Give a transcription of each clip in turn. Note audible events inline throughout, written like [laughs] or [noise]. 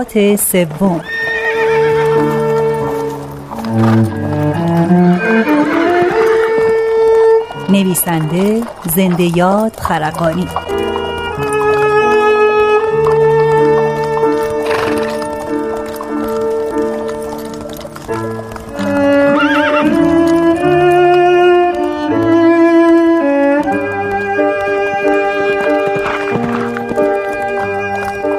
میقات سوم. نویسنده زنده یاد خرقانی.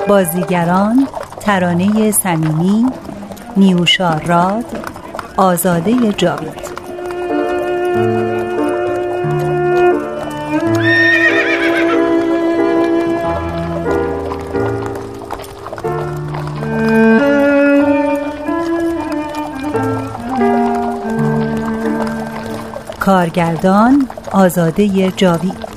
بازیگران ترانه صمیمی نیوشا راد آزاده جاوید کارگردان آزاده جاوید.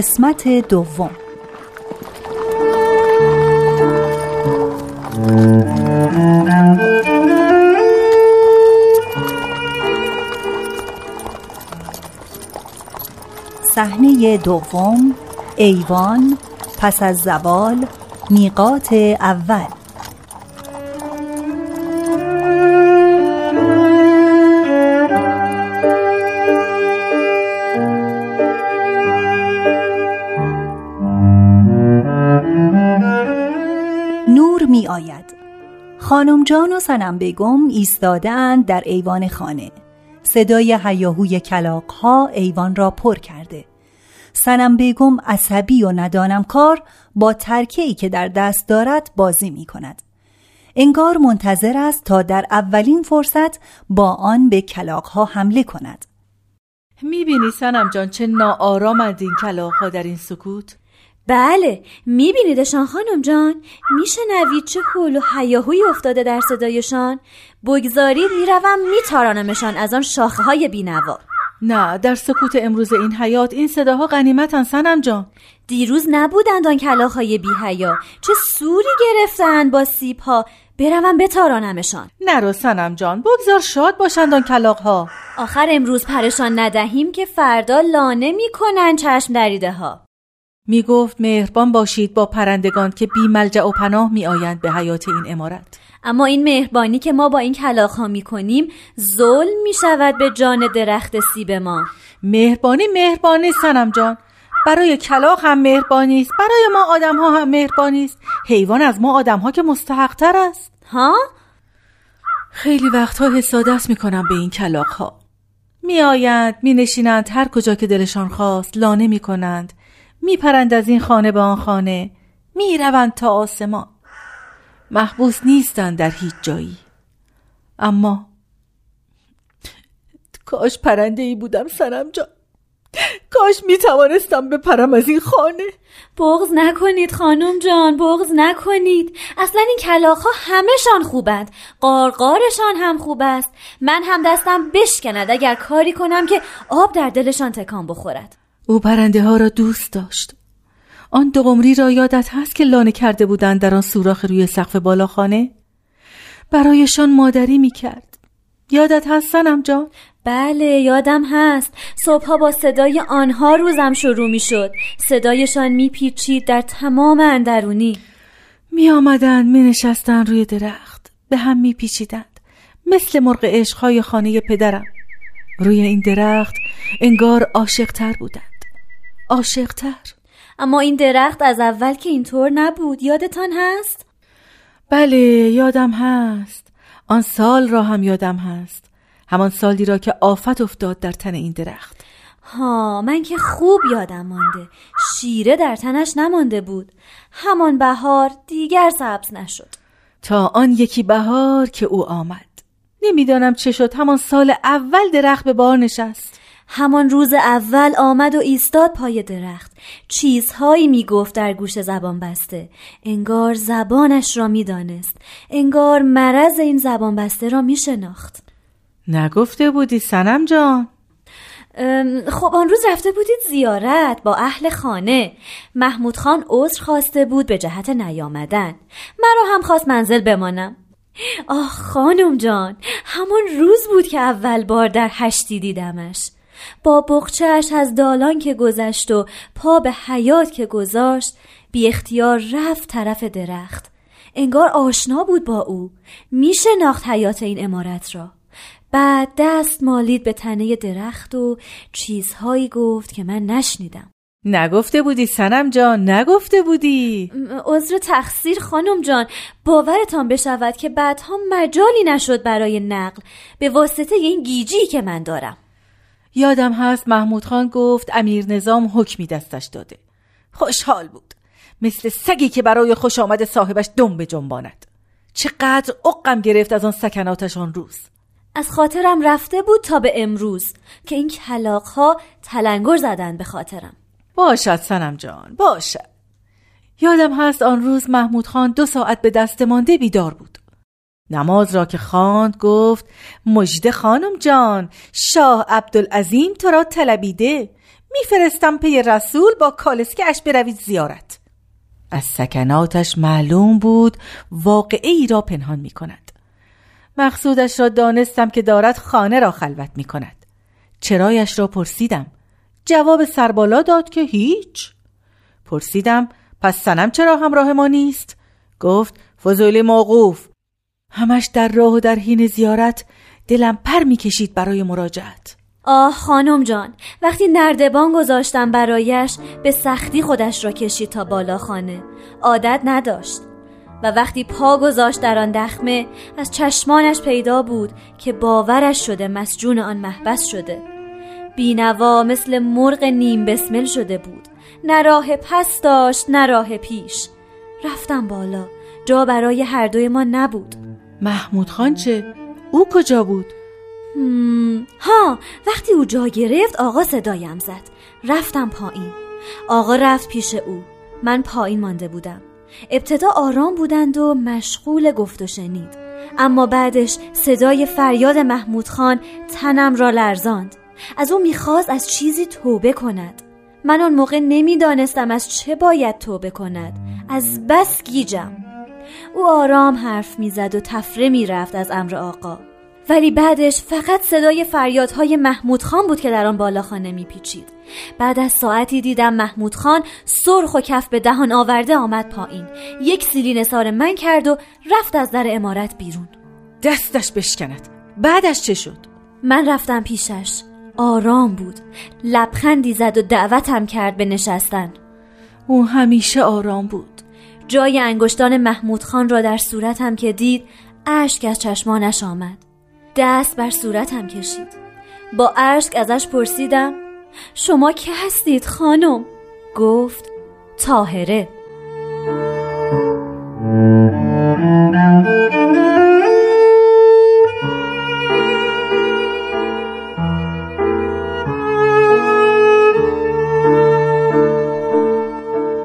قسمت دوم. صحنه دوم ایوان پس از زوال میقات اول. می آید خانم جان و سنم بیگم ایستاده در ایوان خانه. صدای هیاهوی کلاق ها ایوان را پر کرده. سنم بیگم عصبی و ندانم کار با ترکه ای که در دست دارد بازی می کند انگار منتظر است تا در اولین فرصت با آن به کلاق ها حمله کند. می‌بینی سنم جان چه ناآرامند این کلاق ها در این سکوت؟ بله میبینیدشان خانم جان؟ میشنوید چه حول و حیاهوی افتاده در صدایشان؟ بگذارید می‌روم میتارانمشان از آن شاخه های بینوا. نه در سکوت امروز این حیات این صداها غنیمتن سنم جان. دیروز نبودند آن کلاخهای بی حیا چه سوری گرفتند با سیب ها بروم بتارانمشان. نرو سنم جان بگذار شاد باشند آن کلاقها آخر امروز پرشان ندهیم که فردا لانه می‌کنند چشم دریده ها می گفت مهربان باشید با پرندگان که بی ملجع و پناه می آیند به حیات این امارت. اما این مهربانی که ما با این کلاق ها می کنیم ظلم می شود به جان درخت سیب ما. مهربانی مهربانی سنم جان. برای کلاق هم مهربانی است برای ما آدم ها هم مهربانی است. حیوان از ما آدم ها که مستحق تر است. ها؟ خیلی وقتها حسادت می کنم به این کلاق ها می آیند می نشینند هر کجا که دلشان خواست لانه می کنند می پرند از این خانه به آن خانه. می روند تا آسمان. محبوس نیستند در هیچ جایی. اما کاش پرنده ای بودم سنم جان کاش می توانستم بپرم از این خانه. بغز نکنید خانم جان بغز نکنید. اصلا این کلاق ها همهشان خوبند. قارقارشان هم خوب است. من هم دستم بشکند اگر کاری کنم که آب در دلشان تکان بخورد. او پرنده ها را دوست داشت. آن دو قمری را یادت هست که لانه کرده بودند در آن سوراخ روی سقف بالاخانه؟ برایشان مادری می کرد یادت هست سنم جان؟ بله یادم هست. صبحها با صدای آنها روزم شروع می شد صدایشان می پیچید در تمام اندرونی. می آمدند می نشستند روی درخت. به هم می پیچیدند مثل مرغ عشقهای خانه پدرم. روی این درخت انگار عاشقتر بودند. عاشقتر. اما این درخت از اول که اینطور نبود. یادتان هست؟ بله یادم هست. آن سال را هم یادم هست. همان سالی را که آفت افتاد در تن این درخت. ها من که خوب یادم مانده. شیره در تنش نمانده بود. همان بهار دیگر سبز نشد. تا آن یکی بهار که او آمد. نمی‌دانم چه شد. همان سال اول درخت به بار نشست. همان روز اول آمد و ایستاد پای درخت. چیزهایی می‌گفت در گوش زبان بسته. انگار زبانش را می‌دانست. انگار مرض این زبان بسته را میشناخت. نگفته بودی سنم جان؟ خب آن روز رفته بودید زیارت با اهل خانه. محمود خان عذر خواسته بود به جهت نیامدن. مرا هم خواست منزل بمانم. آه خانم جان همان روز بود که اول بار در هشتی دیدمش. با بخچهش از دالان که گذشت و پا به حیات که گذاشت بی اختیار رفت طرف درخت. انگار آشنا بود با او. میشه ناخت حیات این امارت را. بعد دست مالید به تنه درخت و چیزهایی گفت که من نشنیدم. نگفته بودی سنم جان نگفته بودی؟ عذر تقصیر خانم جان باورتان بشود که بعدها مجالی نشد برای نقل به واسطه این گیجی که من دارم. یادم هست محمود خان گفت امیر نظام حکمی دستش داده. خوشحال بود. مثل سگی که برای خوش آمد صاحبش دم به جنباند. چقدر اقم گرفت از آن سکناتش آن روز. از خاطرم رفته بود تا به امروز که این کلاق ها تلنگر زدن به خاطرم. باشد سنم جان باشد. یادم هست آن روز محمود خان دو ساعت به دست مانده بیدار بود. نماز را که خواند گفت مجد خانم جان شاه عبدالعظیم تو را طلبیده. میفرستم پی رسول با کالسکه اش بروید زیارت. از سکناتش معلوم بود واقعه ای را پنهان می کند مقصودش را دانستم که دارد خانه را خلوت می کند چرایش را پرسیدم. جواب سربالا داد که هیچ. پرسیدم پس سنم چرا همراه ما نیست؟ گفت فضولی موقوف. همش در راه و در حین زیارت دلم پر می‌کشید برای مراجعت. آه خانم جان وقتی نردبان گذاشتم برایش به سختی خودش را کشید تا بالا خانه. عادت نداشت. و وقتی پا گذاشت در آن دخمه از چشمانش پیدا بود که باورش شده مسجون آن محبس شده. بینوا مثل مرغ نیم بسمل شده بود. نه راه پس داشت نه راه پیش. رفتم بالا. جا برای هر دوی ما نبود. محمود خان چه؟ او کجا بود؟ ها وقتی او جا گرفت آقا صدایم زد. رفتم پایین. آقا رفت پیش او. من پایین مانده بودم. ابتدا آرام بودند و مشغول گفت و شنید. اما بعدش صدای فریاد محمود خان تنم را لرزاند. از او می‌خواست از چیزی توبه کند. من آن موقع نمی‌دانستم از چه باید توبه کند. از بس گیجم. او آرام حرف می‌زد و تفره می‌رفت از امر آقا. ولی بعدش فقط صدای فریادهای محمود خان بود که در آن بالاخانه میپیچید. بعد از ساعتی دیدم محمود خان سرخ و کف به دهان آورده آمد پایین. یک سیلی نثار من کرد و رفت از در امارت بیرون. دستش بشکند. بعدش چه شد؟ من رفتم پیشش. آرام بود. لبخندی زد و دعوتم کرد به نشستن. او همیشه آرام بود. جای انگشتان محمود خان را در صورتم که دید اشک از چشمانش آمد. دست بر صورتم کشید. با اشک ازش پرسیدم شما که هستید خانم؟ گفت تاهره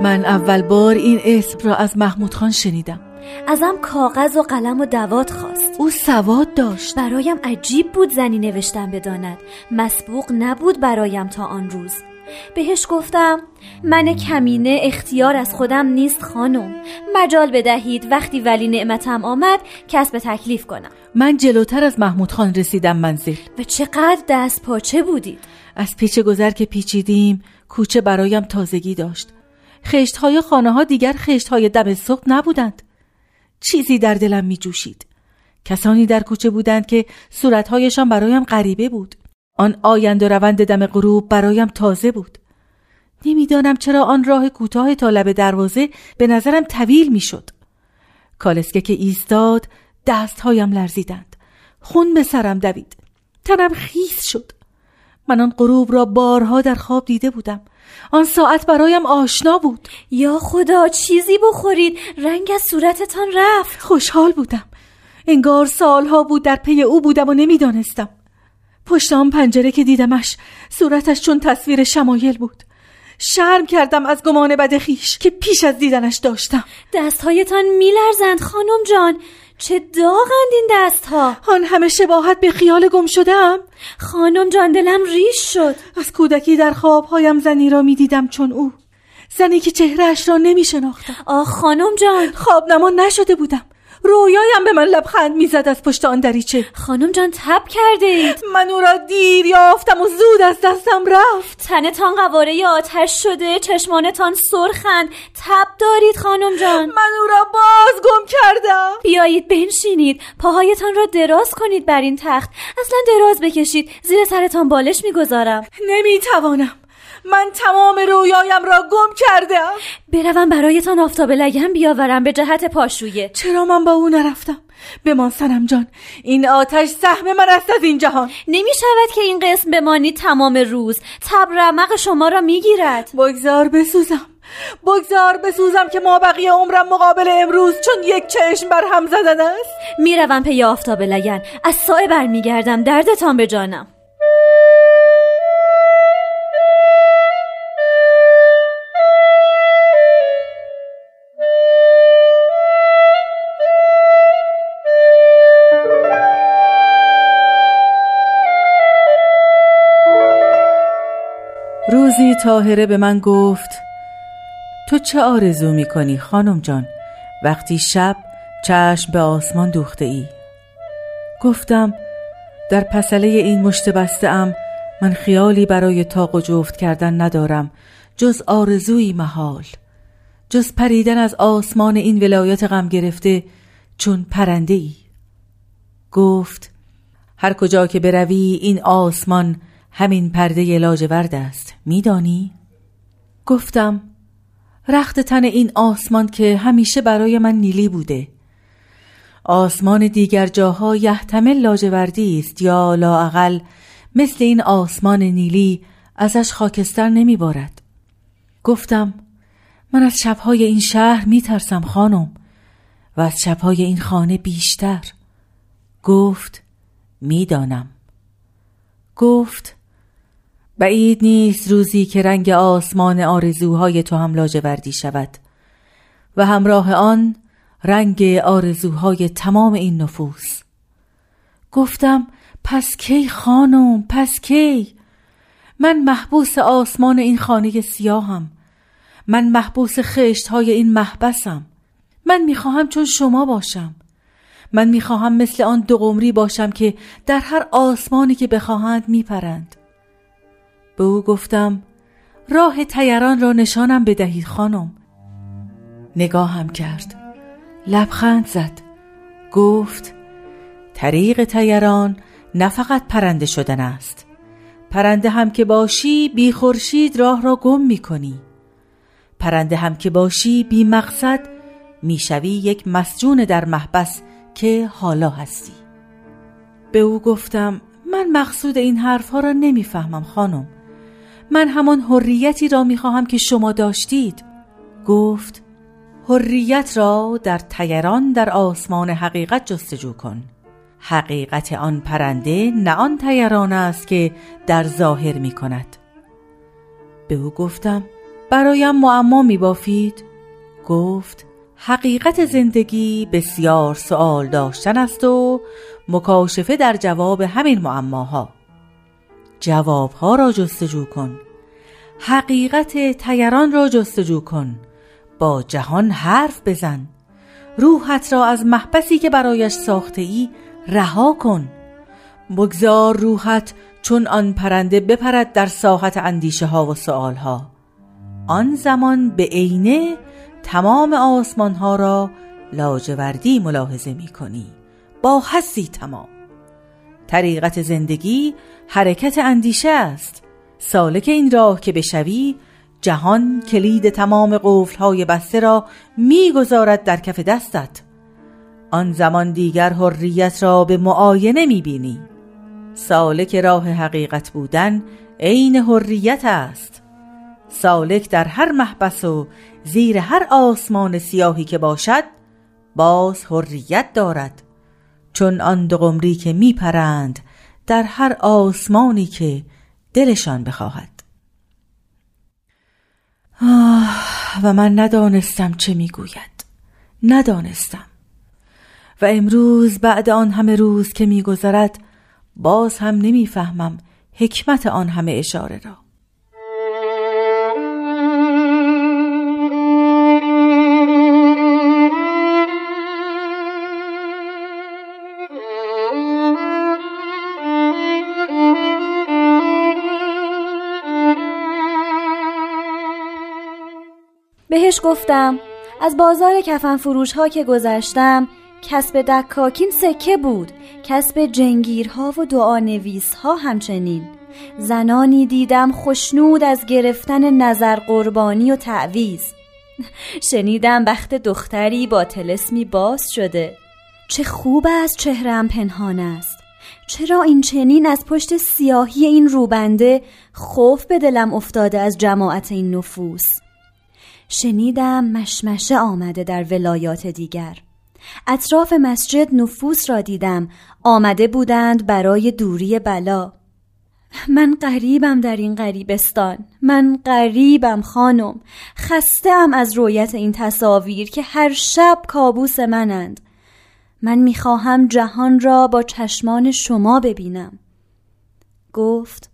من اول بار این اسم را از محمود خان شنیدم. ازم کاغذ و قلم و دوات خواست. او سواد داشت. برایم عجیب بود زنی نوشتن بداند. مسبوق نبود برایم تا آن روز. بهش گفتم من کمینه اختیار از خودم نیست خانم. مجال بدهید وقتی ولی نعمتم آمد کسب تکلیف کنم. من جلوتر از محمود خان رسیدم منزل. و چقدر دست پاچه بودید. از پیچ گذر که پیچیدیم کوچه برایم تازگی داشت. خشت های خانه ها دیگر خشت های دم صبح نبودند. چیزی در دلم می جوشید کسانی در کوچه بودند که صورتهایشان برایم غریبه بود. آن آیند و روند دم غروب برایم تازه بود. نمی‌دانم چرا آن راه کوتاه تا لب دروازه به نظرم طویل می‌شد. کالسکه که ایستاد دستهایم لرزیدند. خون به سرم دوید. تنم خیس شد. من آن غروب را بارها در خواب دیده بودم. آن ساعت برایم آشنا بود. یا خدا چیزی بخورید. رنگ از صورتتان رفت. خوشحال بودم. انگار سالها بود در پی او بودم و نمی‌دانستم. پشت آن پنجره که دیدمش صورتش چون تصویر شمایل بود. شرم کردم از گمان بد خیش که پیش از دیدنش داشتم. دستهایتان میلرزند خانم جان. چه داغند این دست ها آن همه شباهت به خیال گم شدم. خانم جان دلم ریش شد. از کودکی در خوابهایم زنی را می‌دیدم چون او. زنی که چهرهش را نمی شناختم آه خانم جان. خواب نمان نشده بودم. رویایم به من لبخند می‌زد از پشت آن دریچه. خانم جان تب کرده اید من او را دیر یافتم و زود از دستم رفت. تنتان قواره آتش شده چشمانتان سرخند. تب دارید خانم جان. من او را باز گم کردم. بیایید بنشینید. پاهایتان را دراز کنید بر این تخت. اصلا دراز بکشید. زیر سرتان بالش می‌گذارم. نمی‌توانم. من تمام رویایم را گم کردم. بروم برایتان آفتاب لگن بیاورم به جهت پاشویه. چرا من با او نرفتم؟ بمان سنم جان. این آتش سهم من است از این جهان. نمی شود که این قسم بمانید تمام روز. تب رمق شما را می‌گیرد بگذار بسوزم. بگذار بسوزم که ما بقیه عمرم مقابل امروز چون یک چشم بر هم زدن است. می‌روم پی آفتاب لگن. از سایه برمیگردم. دردتان به جانم روزی تاهره به من گفت تو چه آرزو می کنی خانم جان؟ وقتی شب چشم به آسمان دوخته ای. گفتم در پسله این مشت بسته ام من خیالی برای تاق و جفت کردن ندارم جز آرزوی محال. جز پریدن از آسمان این ولایت غم گرفته چون پرنده ای گفت هر کجا که بروی این آسمان همین پرده لاجورد است میدانی؟ گفتم رخت تن این آسمان که همیشه برای من نیلی بوده آسمان دیگر جاها یحتمل لاجوردی است یا لااقل مثل این آسمان نیلی ازش خاکستر نمی بارد. گفتم من از شبهای این شهر می ترسم خانم و از شبهای این خانه بیشتر گفت می‌دانم گفت بعید نیست روزی که رنگ آسمان آرزوهای تو هم لاجوردی شود. و همراه آن رنگ آرزوهای تمام این نفوس. گفتم پس کی خانم پس کی؟ من محبوس آسمان این خانه سیاهم. من محبوس خشت های این محبسم. من می‌خواهم چون شما باشم. من می‌خواهم مثل آن دو قمری باشم که در هر آسمانی که بخواهند میپرند. به او گفتم راه تیران را نشانم بدهید خانم. نگاهم کرد. لبخند زد. گفت طریق تیران نه فقط پرنده شدن است. پرنده هم که باشی بی خورشید راه را گم می کنی پرنده هم که باشی بی مقصد می‌شوی یک مسجون در محبس که حالا هستی. به او گفتم من مقصود این حرفها را نمی‌فهمم خانم. من همان حریتی را می‌خواهم که شما داشتید. گفت حریت را در تیران در آسمان حقیقت جستجو کن. حقیقت آن پرنده نه آن تیران است که در ظاهر می کند به او گفتم برایم معما می بافید گفت حقیقت زندگی بسیار سوال داشتن است و مکاشفه در جواب همین معماها. جوابها را جستجو کن. حقیقت تیران را جستجو کن. با جهان حرف بزن. روحت را از محبسی که برایش ساخته ای رها کن. بگذار روحت چون آن پرنده بپرد در ساحت اندیشه ها و سؤال ها آن زمان به عینه تمام آسمان ها را لاجوردی ملاحظه می کنی با حسی تمام. طریقت زندگی حرکت اندیشه است. سالک این راه که بشوی جهان کلید تمام قفلهای بسته را می‌گذارد در کف دستت. آن زمان دیگر حریت را به معاینه می‌بینی. سالک راه حقیقت بودن عین حریت است. سالک در هر محبس و زیر هر آسمان سیاهی که باشد باز حریت دارد. چون آن دو قمری که میپرند در هر آسمانی که دلشان بخواهد. آه و من ندانستم چه می‌گوید. ندانستم. و امروز بعد آن همه روز که میگذرد باز هم نمی‌فهمم حکمت آن همه اشاره را. بهش گفتم از بازار کفن فروش ها که گذشتم کسب دکاکین سکه بود کسب جنگیرها و دعانویس ها همچنین. زنانی دیدم خشنود از گرفتن نظر قربانی و تعویز [laughs] شنیدم بخت دختری با تلسمی باز شده. چه خوب از چهرم پنهان است. چرا این چنین از پشت سیاهی این روبنده خوف به دلم افتاده از جماعت این نفوس؟ شنیدم مشمشه آمده در ولایات دیگر. اطراف مسجد نفوس را دیدم. آمده بودند برای دوری بلا. من قریبم در این غریبستان. من قریبم خانم. خستم از رویت این تصاویر که هر شب کابوس منند. من می‌خواهم جهان را با چشمان شما ببینم. گفت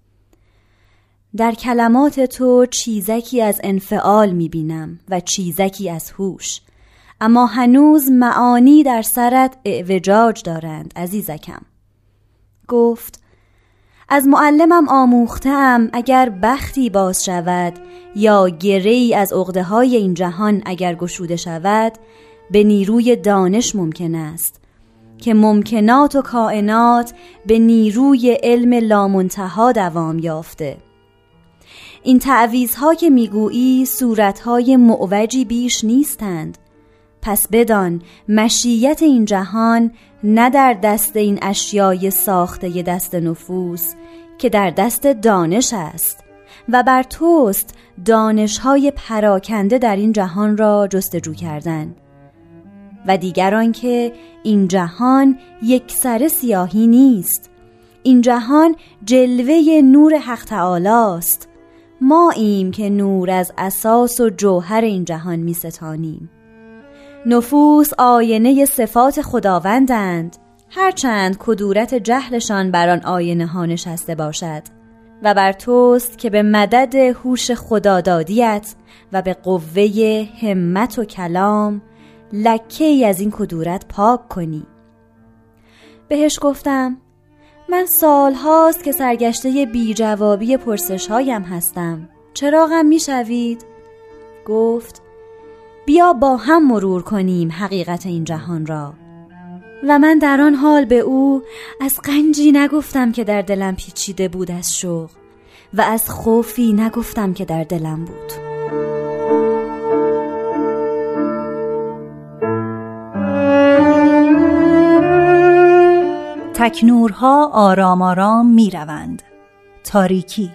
در کلمات تو چیزکی از انفعال می‌بینم و چیزکی از هوش. اما هنوز معانی در سرت اعوجاج دارند عزیزکم. گفت از معلمم آموختم اگر بختی باز شود یا گری از عقده های این جهان اگر گشوده شود به نیروی دانش ممکن است که ممکنات و کائنات به نیروی علم لامنتها دوام یافته. این تعویزها که می‌گویی صورتهای معوجی بیش نیستند. پس بدان مشیت این جهان نه در دست این اشیای ساخته دست نفوس که در دست دانش است و بر توست دانشهای پراکنده در این جهان را جستجو کردن. و دیگران که این جهان یک سر سیاهی نیست این جهان جلوه نور حق تعالی است. ما ایم که نور از اساس و جوهر این جهان می ستانیم. نفوس آینه صفات خداوندند. هرچند کدورت جهلشان بر آن آینه ها نشسته باشد و بر توست که به مدد هوش خدادادیت و به قوه همت و کلام لکه ای از این کدورت پاک کنی. بهش گفتم من سال هاست که سرگشته بی جوابی پرسش هایم هستم. چراغم می‌شوید؟ گفت بیا با هم مرور کنیم حقیقت این جهان را. و من در آن حال به او از قنجی نگفتم که در دلم پیچیده بود از شوق و از خوفی نگفتم که در دلم بود. تکنورها آرام آرام می روند. تاریکی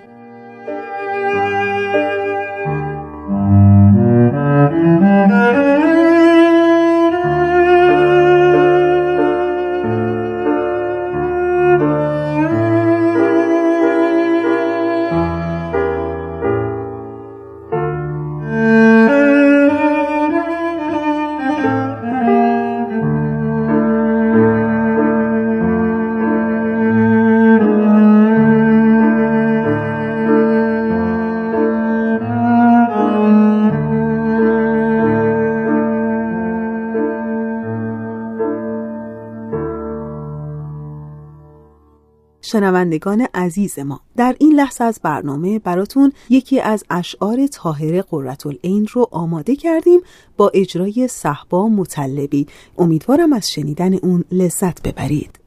شنوندگان عزیز ما در این لحظه از برنامه براتون یکی از اشعار طاهره قرتالعین رو آماده کردیم با اجرای صحبا مطلبی. امیدوارم از شنیدن اون لذت ببرید.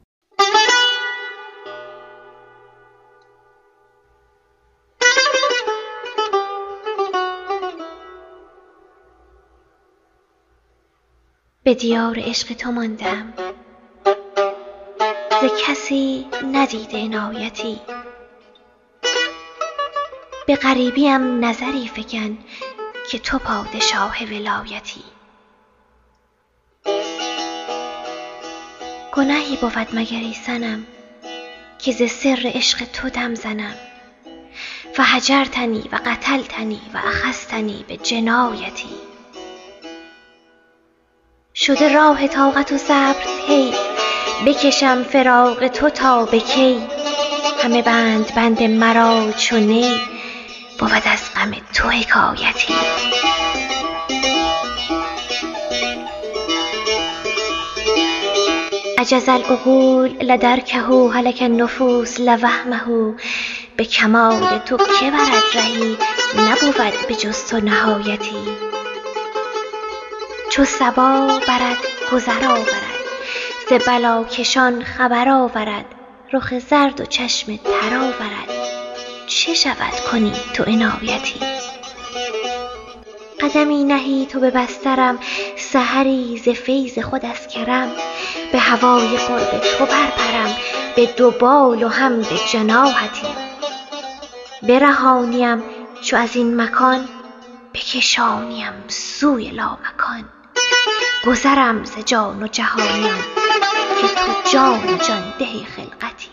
به دیار عشق تو ماندم. ز کسی ندیده عنایتی به غریبیم نظری فکن که تو پادشاه ولایتی. گناهی بود مگر ای سنم که ز سر عشق تو دم زنم و هجرتنی و قتلتنی و اخستنی به جنایتی. شده راه طاقت و صبر هی بکشم فراق تو تا به کی؟ همه بند بند مرا چو نی بود از غم تو حکایتی. عجز العقول لدرکه هلک النفوس لوهمه به کمال تو که برد رهی؟ نبود به جز تو نهایتی. چو صبا برد گذر آورد ز بلاکشان خبر آورد رخ زرد و چشم تر آورد. چه شود کنی تو عنایتی؟ قدمی نهی تو به بسترم سحری ز فیض خود از کرم. به هوای قرب تو برپرم به دو بال و هم به جناحتی. برهانیم چو از این مکان بکشانیم سوی لامکان. گذرم ز جان و جهانم که تو جان جان ده خلقتی.